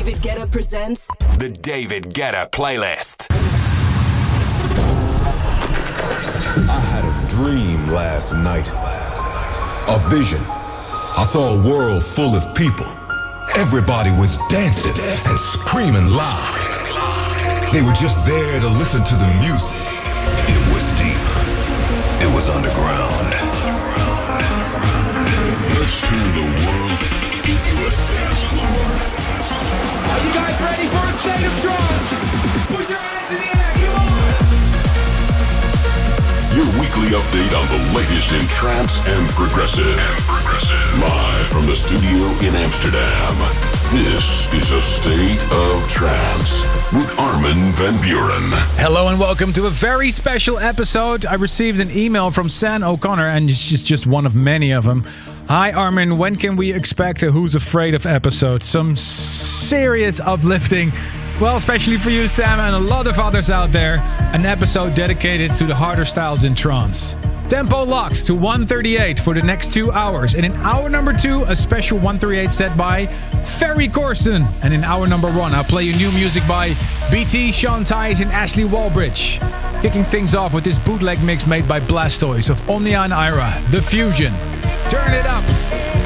David Guetta presents The David Guetta Playlist. I had a dream last night. A vision. I saw a world full of people. Everybody was dancing and screaming loud. They were just there to listen to the music. It was deep. It was underground. Let's turn the world into a dance floor. Are you guys ready for a state of trance? Put your hands in the air, come on! Your weekly update on the latest in trance and progressive. And progressive. Live from the studio in Amsterdam. This is a state of trance with Armin van Buuren. Hello and welcome to a very special episode. I received an email from San O'Connor, and she's just one of many of them. Hi Armin, when can we expect a Who's Afraid of episode? Some serious uplifting. Well, especially for you, Sam, and a lot of others out there, an episode dedicated to the harder styles in trance. Tempo locks to 138 for the next two hours. And in hour number two, a special 138 set by Ferry Corsten. And in hour number one, I'll play you new music by BT, Sean Tyas, and Ashley Wallbridge. Kicking things off with this bootleg mix made by Blastoyz of Omnia and Ira, The Fusion. Turn it up!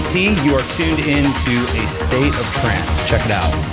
You are tuned into a state of trance. Check it out.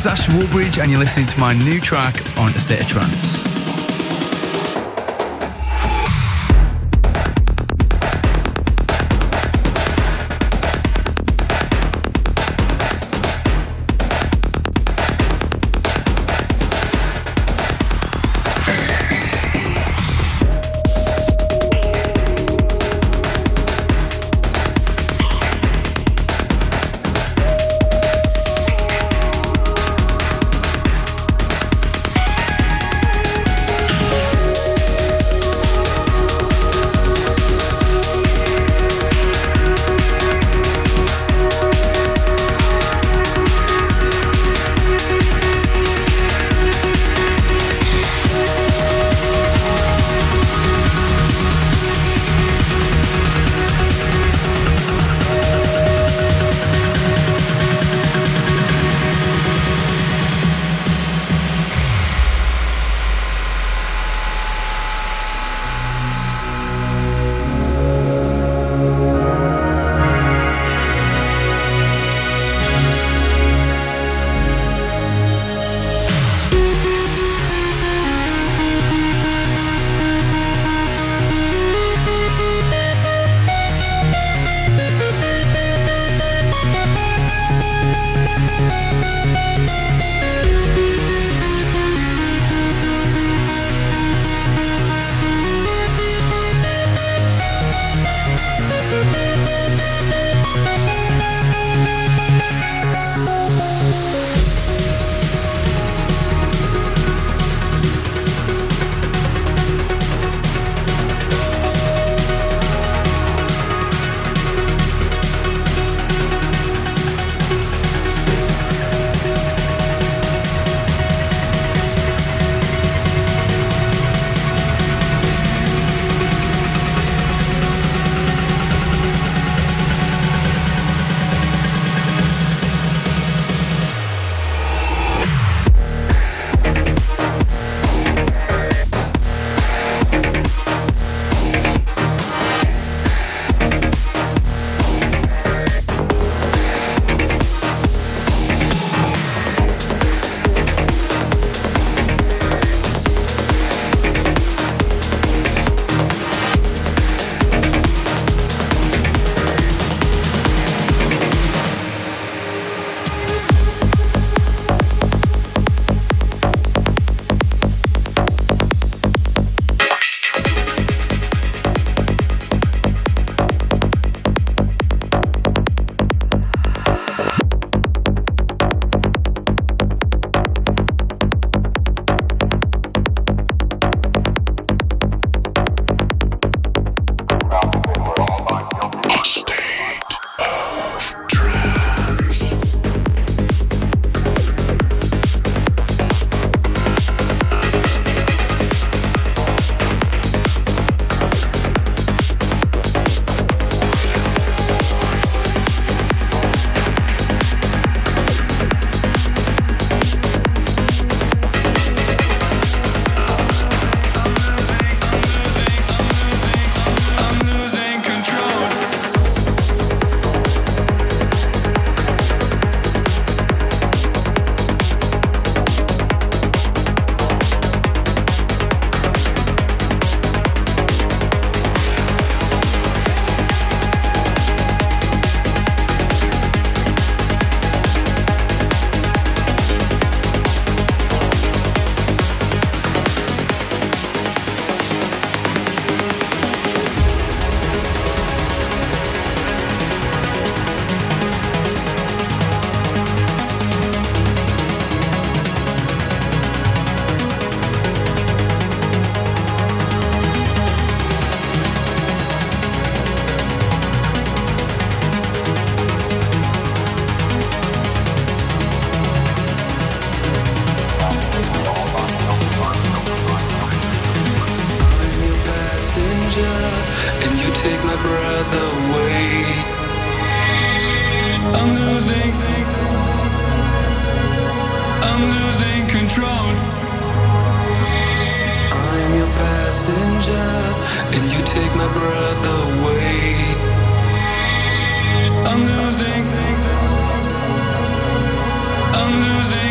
Yo, this is Ash Wallbridge, and you're listening to my new track on State of Trance.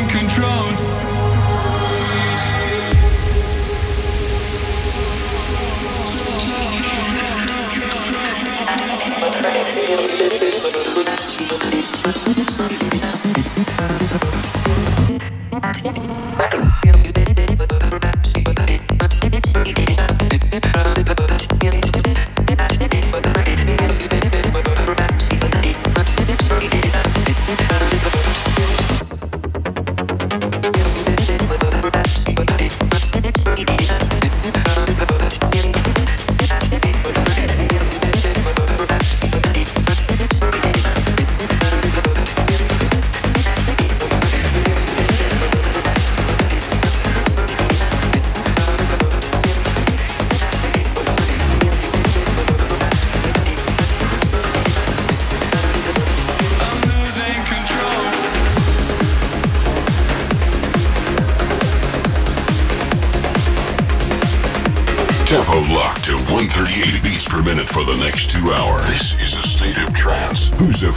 Control.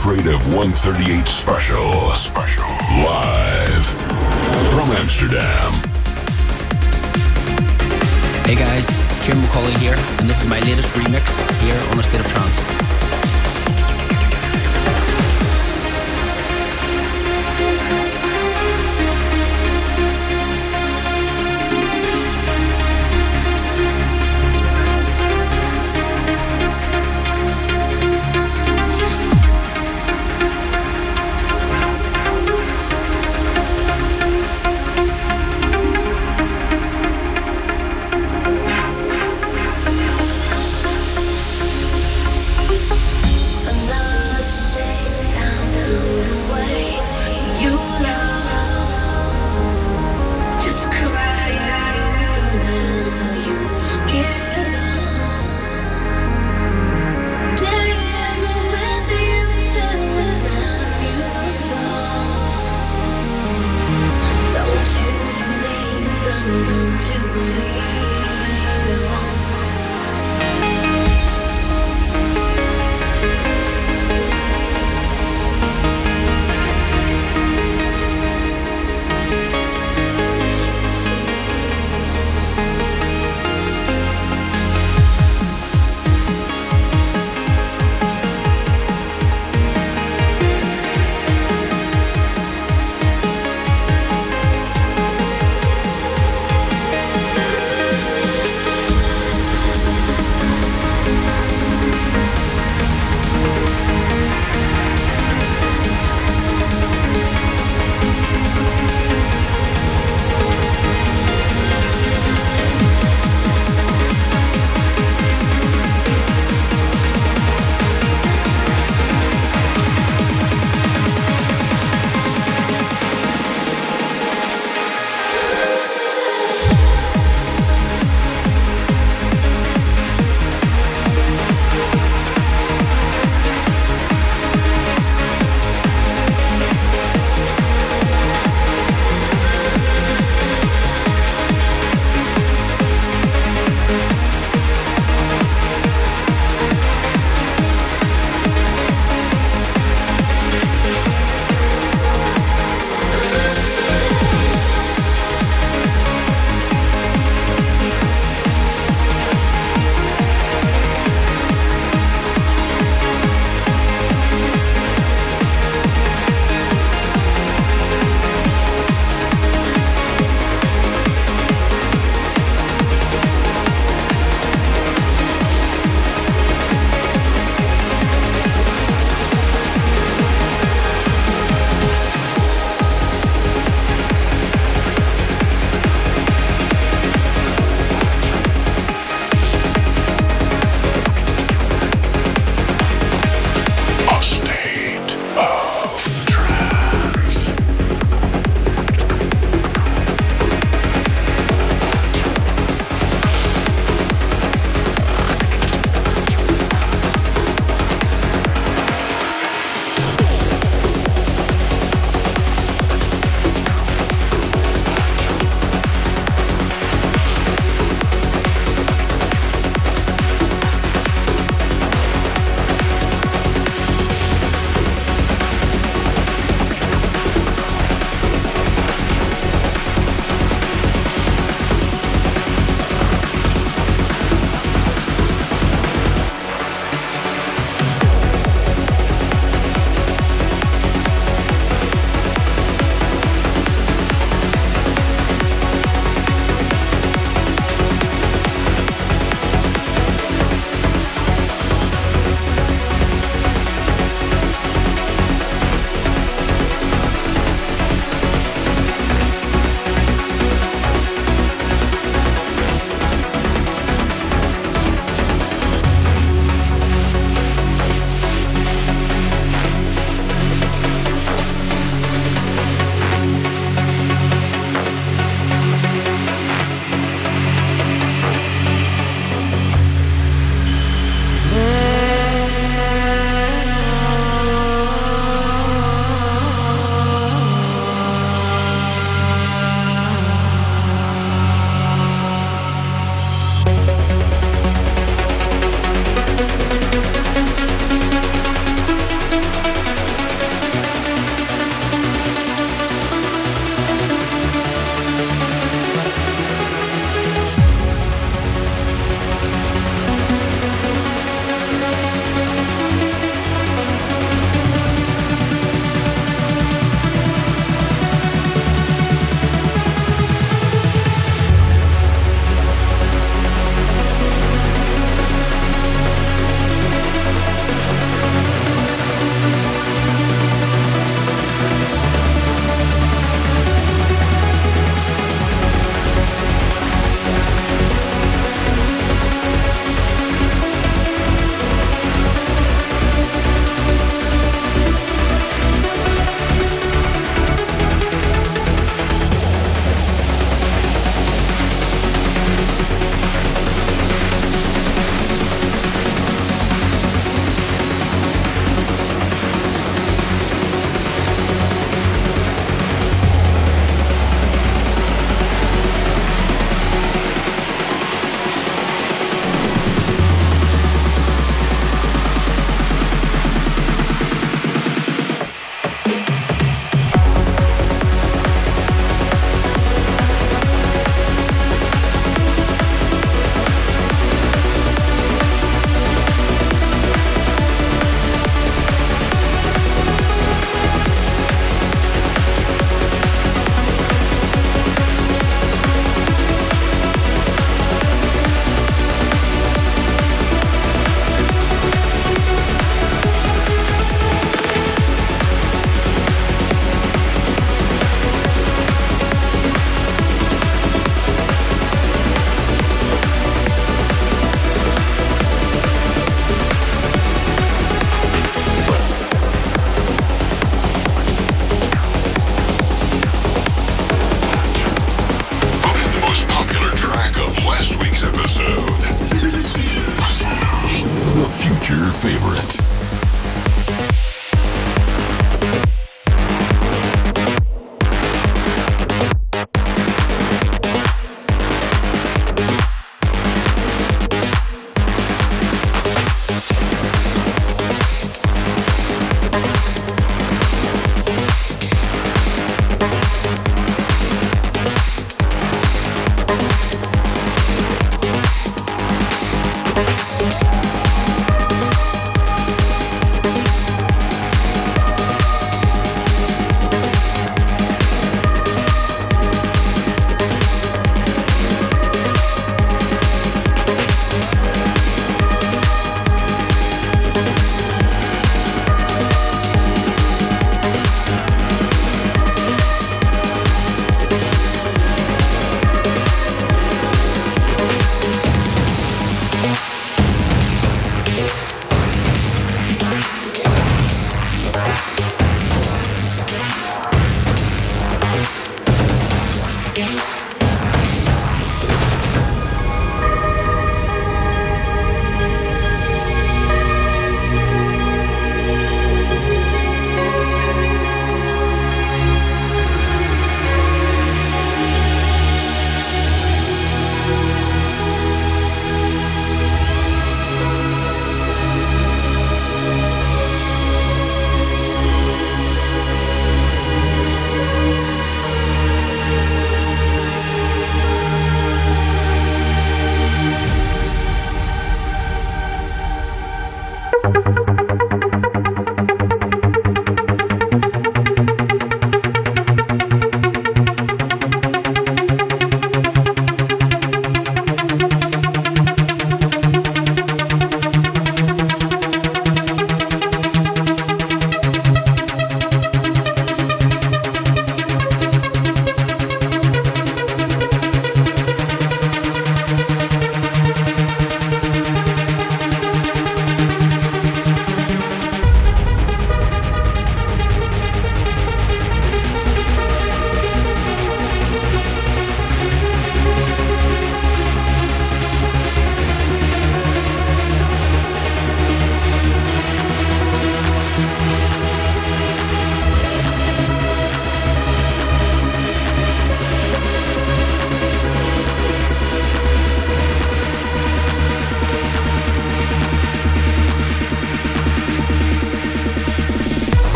Afraid of 138 special? Special. Live from Amsterdam. Hey guys, it's Ciaran McAuley here, and this is my latest remix here on A State of Trance.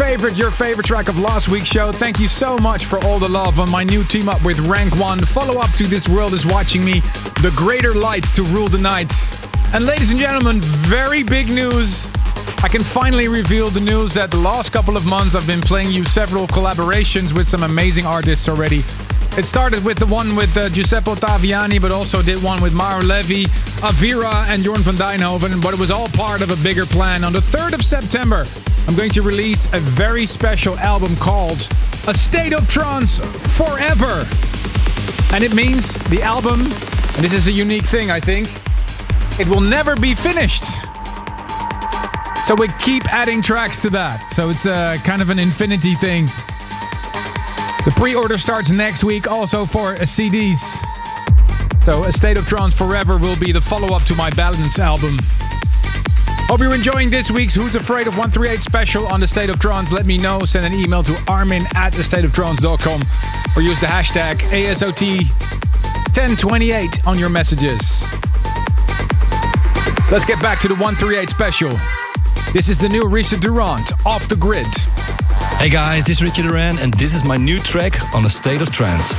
Favorite, your favorite track of last week's show. Thank you so much for all the love on my new team up with Rank 1. Follow up to This World is Watching Me, The Greater Light to Rule the Night. And ladies and gentlemen, very big news. I can finally reveal the news that the last couple of months I've been playing you several collaborations with some amazing artists already. It started with the one with uh, Giuseppe Ottaviani, but also did one with Maor Levi, Avira, and Jorn van Deynhoven, but it was all part of a bigger plan. On the 3rd of September, I'm going to release a very special album called A State of Trance Forever. And it means the album, and this is a unique thing, I think, it will never be finished. So we keep adding tracks to that. So it's a kind of an infinity thing. The pre-order starts next week also for CDs. So A State of Trance Forever will be the follow-up to my Balance album. Hope you're enjoying this week's Who's Afraid of 138 special on the State of Trance. Let me know. Send an email to armin at thestateoftrance.com or use the hashtag ASOT1028 on your messages. Let's get back to the 138 special. This is the new Ruben de Ronde, Off the Grid. Hey guys, this is Ruben de Ronde, and this is my new track on the State of Trance.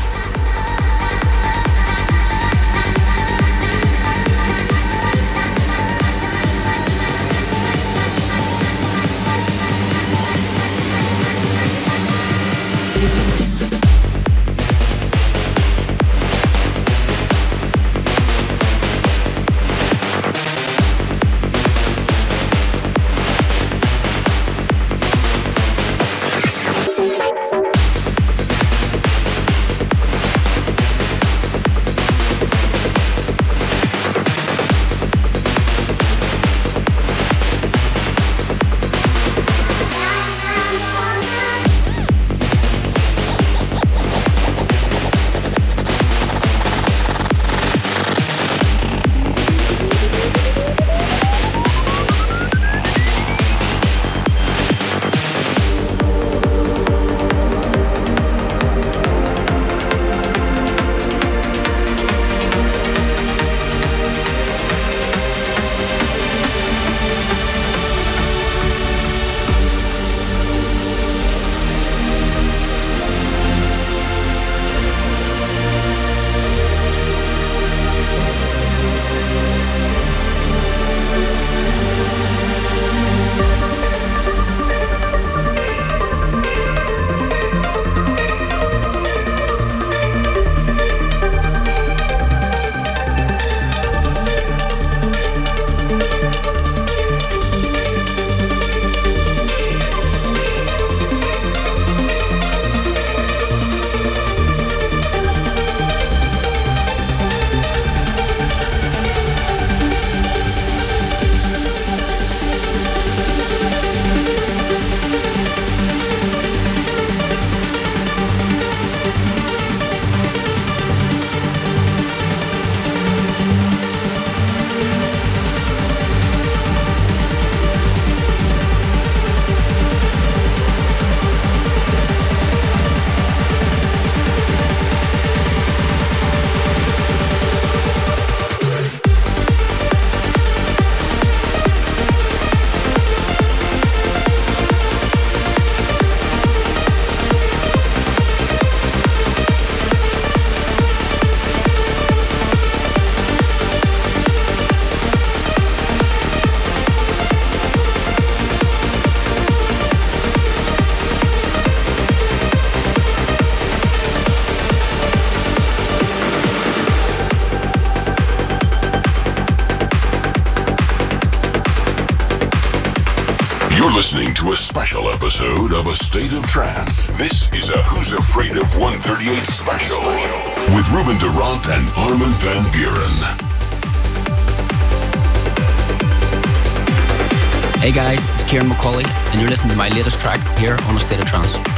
Of A State of Trance. This is a Who's Afraid of 138 special with Ruben de Ronde and Armin van Buuren. Hey guys, it's Ciaran McAuley, and you're listening to my latest track here on A State of Trance.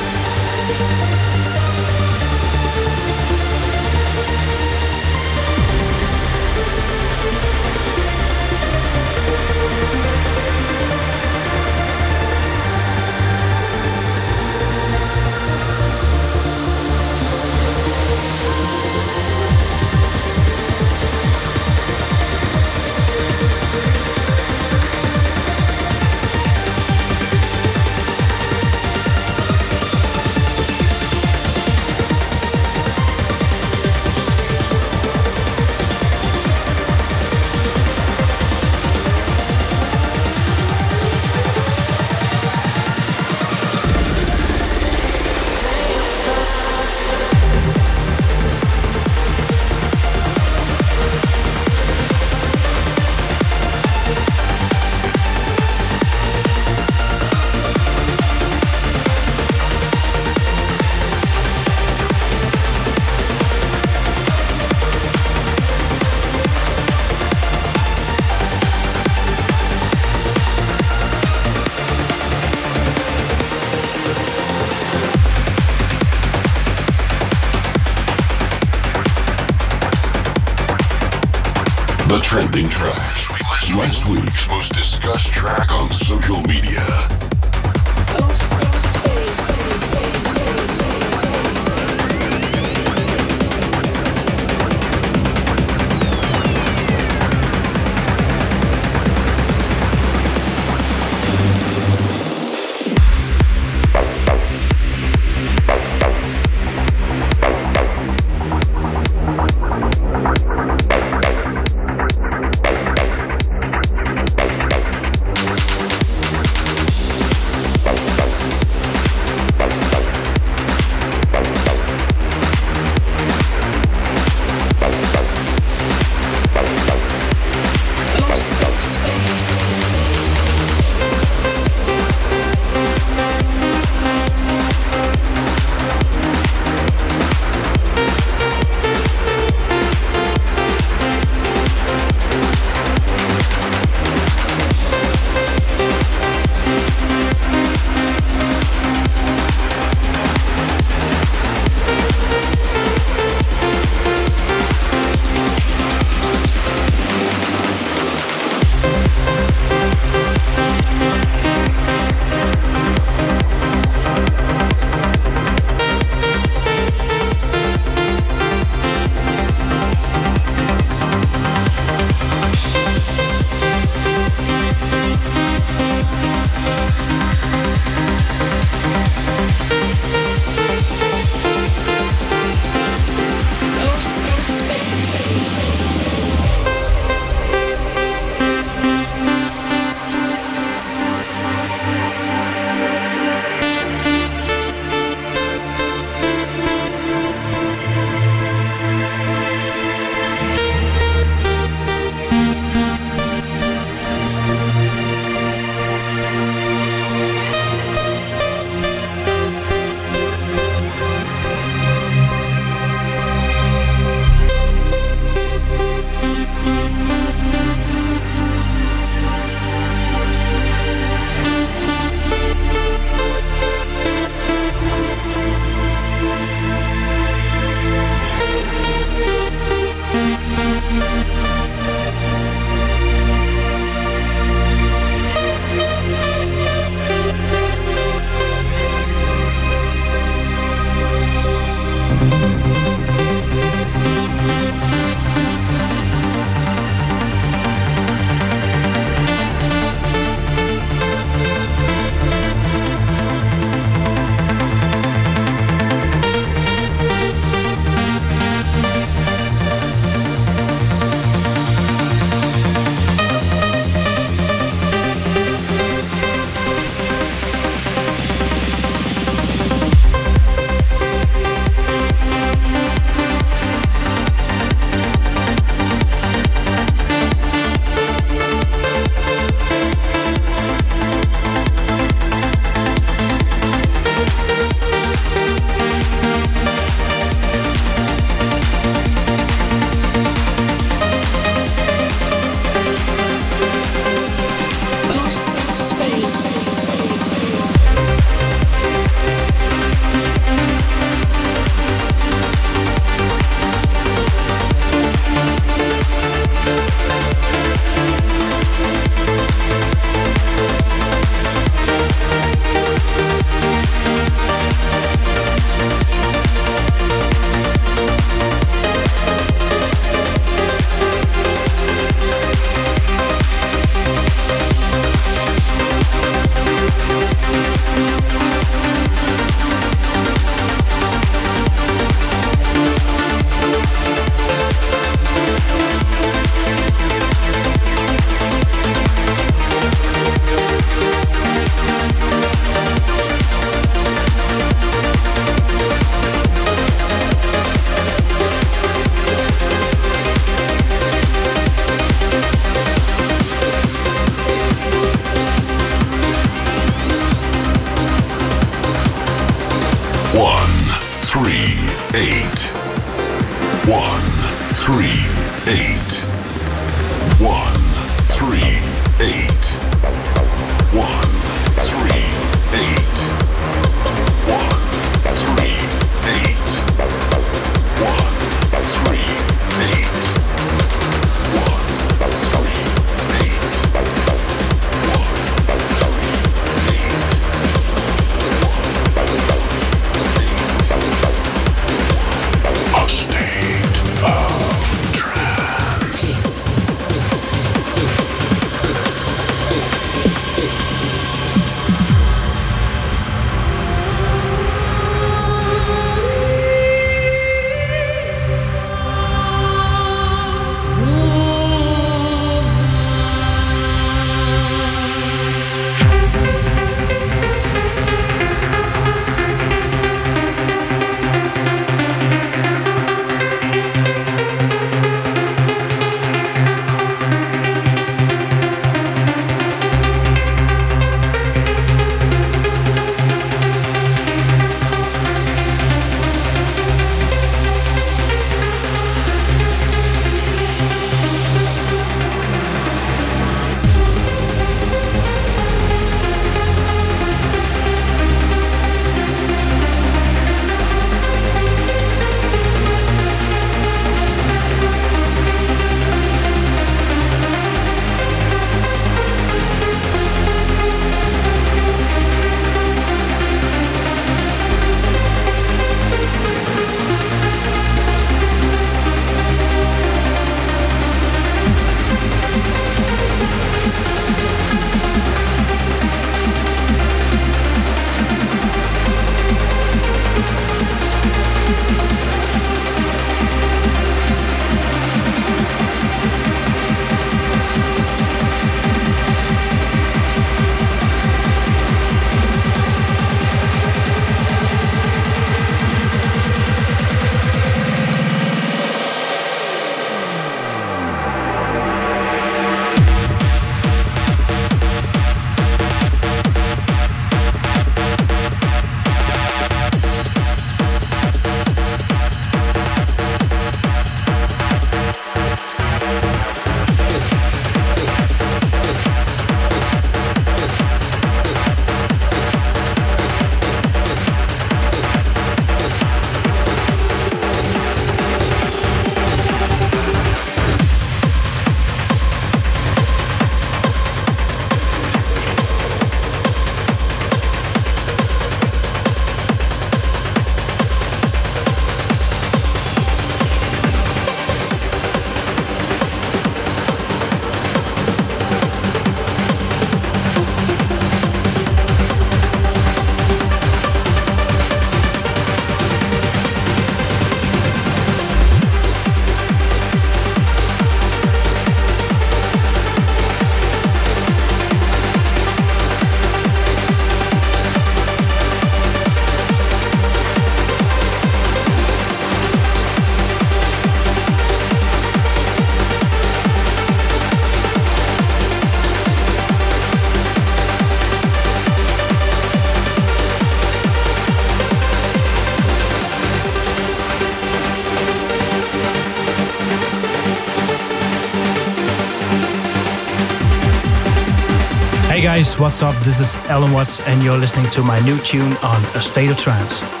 Hey guys, what's up? This is Allen Watts, and you're listening to my new tune on A State of Trance.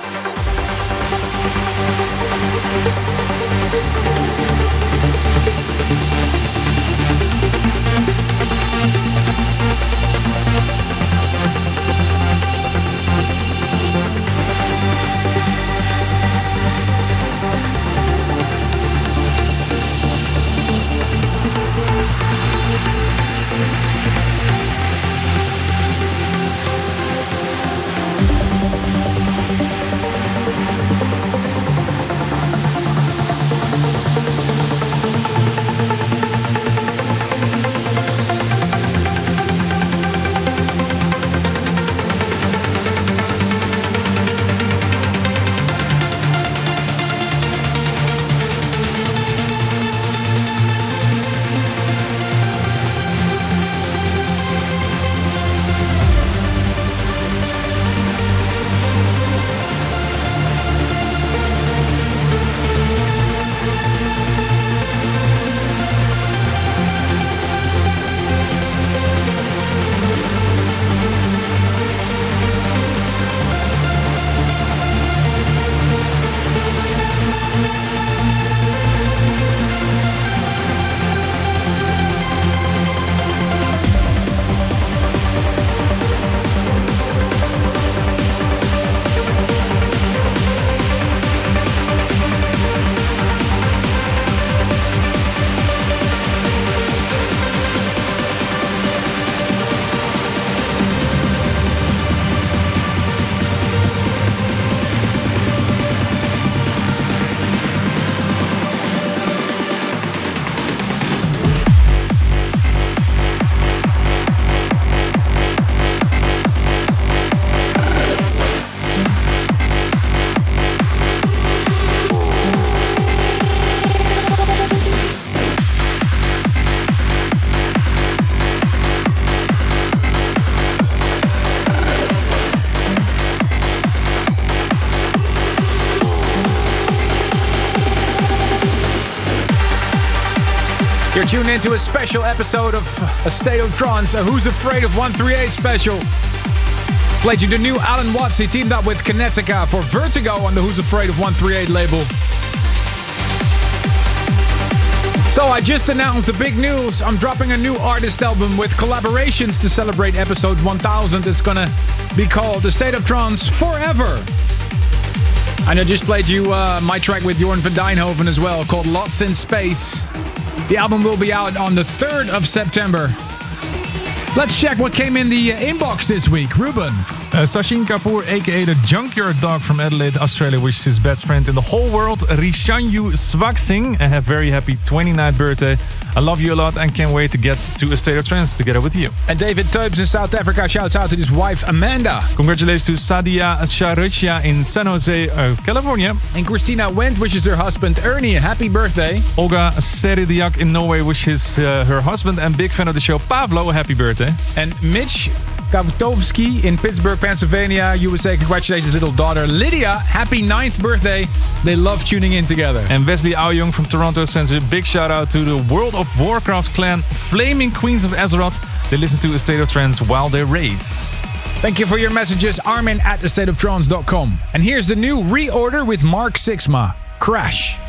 You're into a special episode of A State of Trance, a Who's Afraid of 138 special. Played you the new Allen Watts. He teamed up with Kinetica for Vertigo on the Who's Afraid of 138 label. So I just announced the big news. I'm dropping a new artist album with collaborations to celebrate episode 1000. It's gonna be called The State of Trance Forever. And I just played you uh, my track with Jorn van Deynhoven as well, called Lots in Space. The album will be out on the 3rd of September. Let's check what came in the uh, inbox this week. Ruben. Uh, Sachin Kapoor, aka the Junkyard Dog from Adelaide, Australia, wishes his best friend in the whole world, Rishanyu Swaksing, a very happy 29th birthday. I love you a lot and can't wait to get to a state of trance together with you. And David Tubbs in South Africa shouts out to his wife Amanda. Congratulations to Sadia Charuchia in San Jose, uh, California. And Christina Wendt wishes her husband Ernie a happy birthday. Olga Seridiak in Norway wishes uh, her husband and big fan of the show Pavlo a happy birthday. And Mitch Kavtovsky in Pittsburgh, Pennsylvania, USA. Congratulations, little daughter Lydia. Happy ninth birthday. They love tuning in together. And Wesley Aoyong from Toronto sends a big shout out to the World of Warcraft clan Flaming Queens of Azeroth. They listen to A State of Trance while they raid. Thank you for your messages, Armin at thestateoftrance.com. And here's the new reorder with Mark Sixma Crash.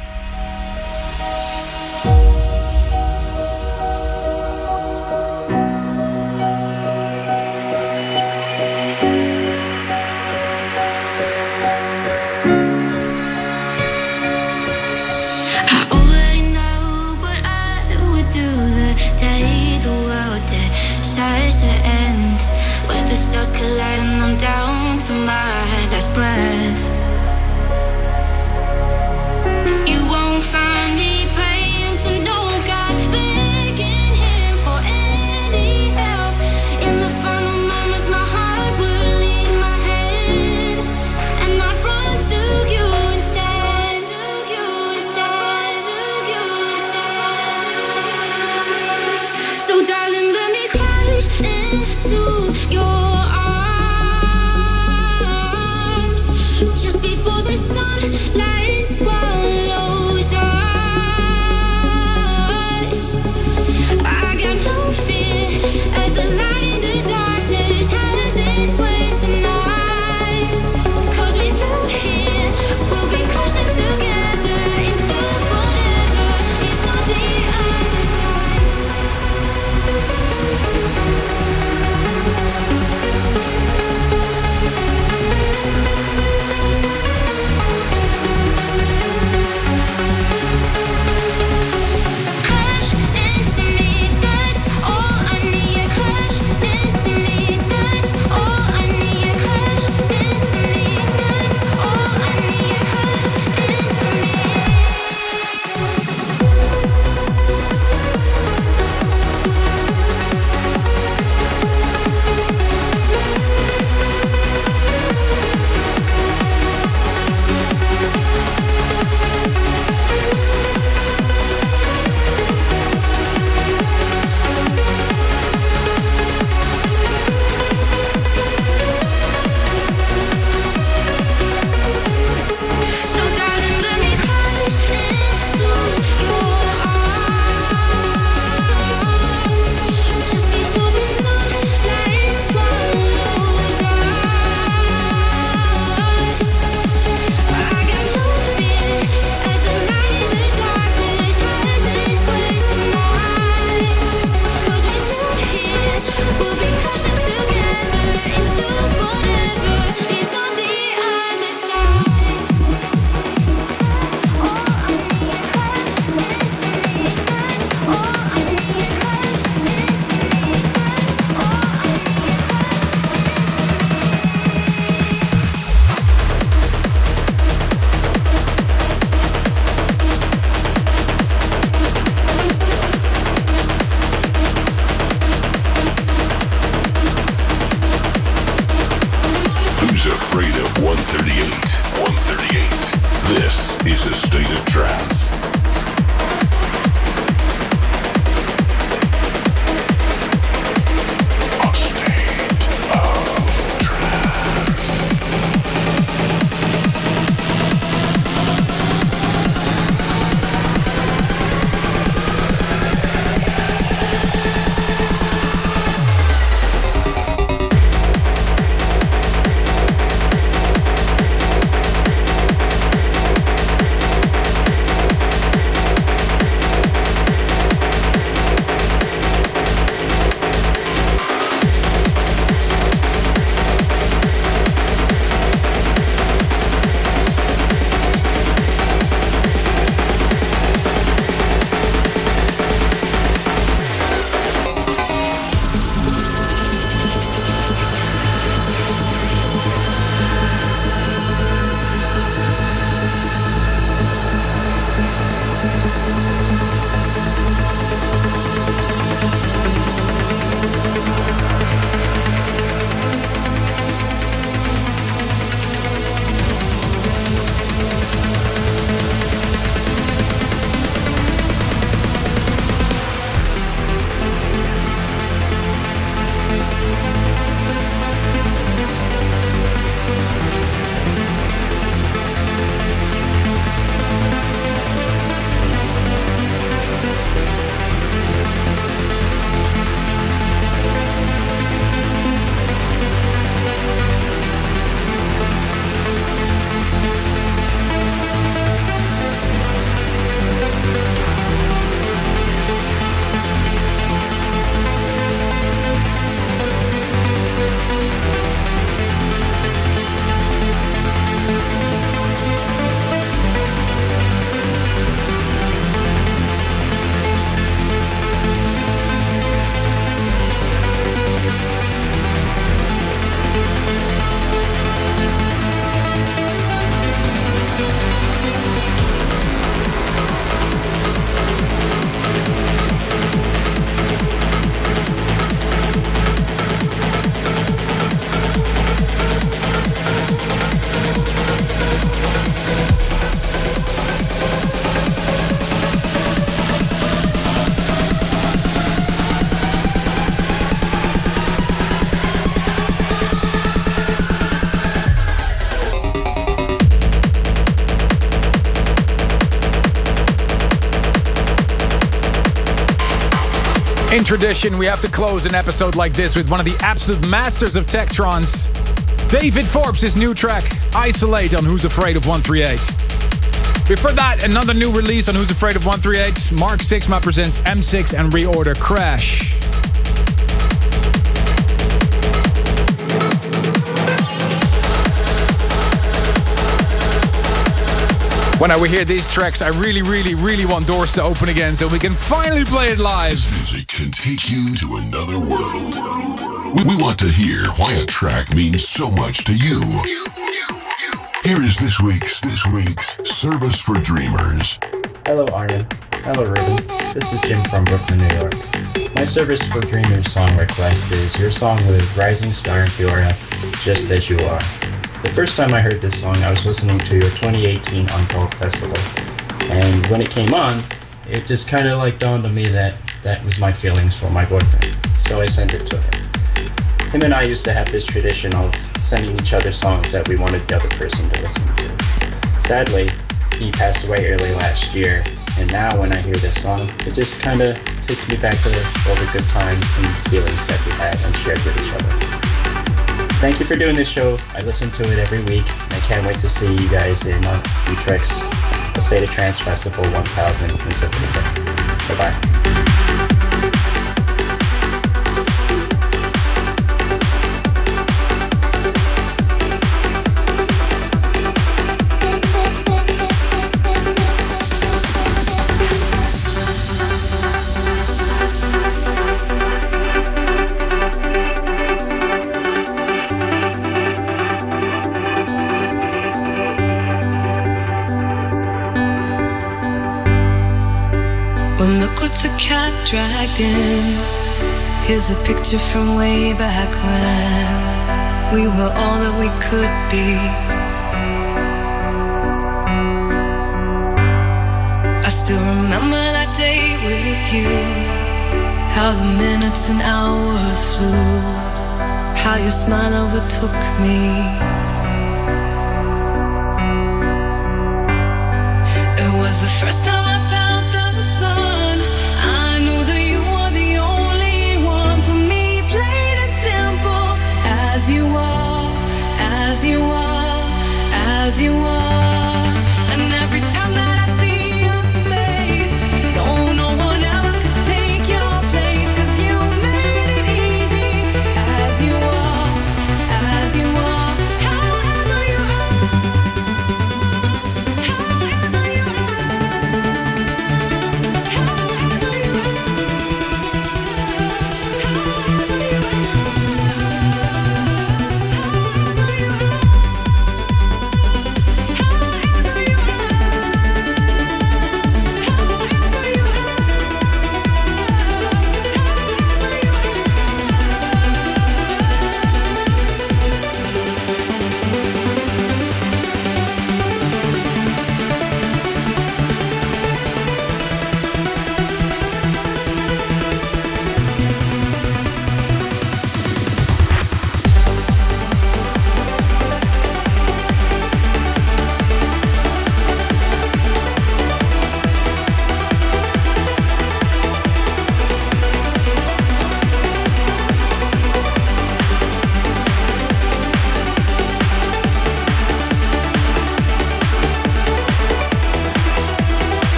Tradition, we have to close an episode like this with one of the absolute masters of tech trance. David Forbes' new track, Isolate, on Who's Afraid of 138. Before that, another new release on Who's Afraid of 138. Mark Sixma presents M6 and Reorder Crash. When I hear these tracks, I really, really, really want doors to open again so we can finally play it live. Music can take you to another world. We, we want to hear why a track means so much to you. Here is this week's this week's service for dreamers. Hello, Armin. Hello, Ruben. This is Jim from Brooklyn, New York. My service for Dreamers song request is your song with Rising Star and Fiora, Just As You Are. The first time I heard this song, I was listening to your 2018 Untold Festival. And when it came on, it just kind of like dawned on me that that was my feelings for my boyfriend. So I sent it to him. Him and I used to have this tradition of sending each other songs that we wanted the other person to listen to. Sadly, he passed away early last year, and now when I hear this song, it just kind of takes me back to all the good times and feelings that we had and shared with each other. Thank you for doing this show. I listen to it every week, and I can't wait to see you guys in uh, Utrecht's of Trance Festival 1000 in September. Bye bye. Here's a picture from way back when we were all that we could be. I still remember that day with you. How the minutes and hours flew. How your smile overtook me.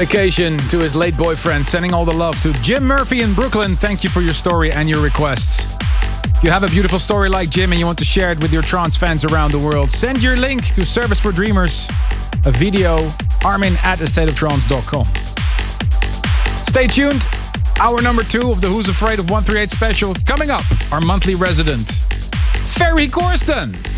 Dedication to his late boyfriend, sending all the love to Jim Murphy in Brooklyn. Thank you for your story and your requests. If you have a beautiful story like Jim and you want to share it with your trance fans around the world, send your link to Service for Dreamers, a video, armin at astateoftrance.com. Stay tuned. Hour number two of the Who's Afraid of 138 special coming up. Our monthly resident, Ferry Corsten.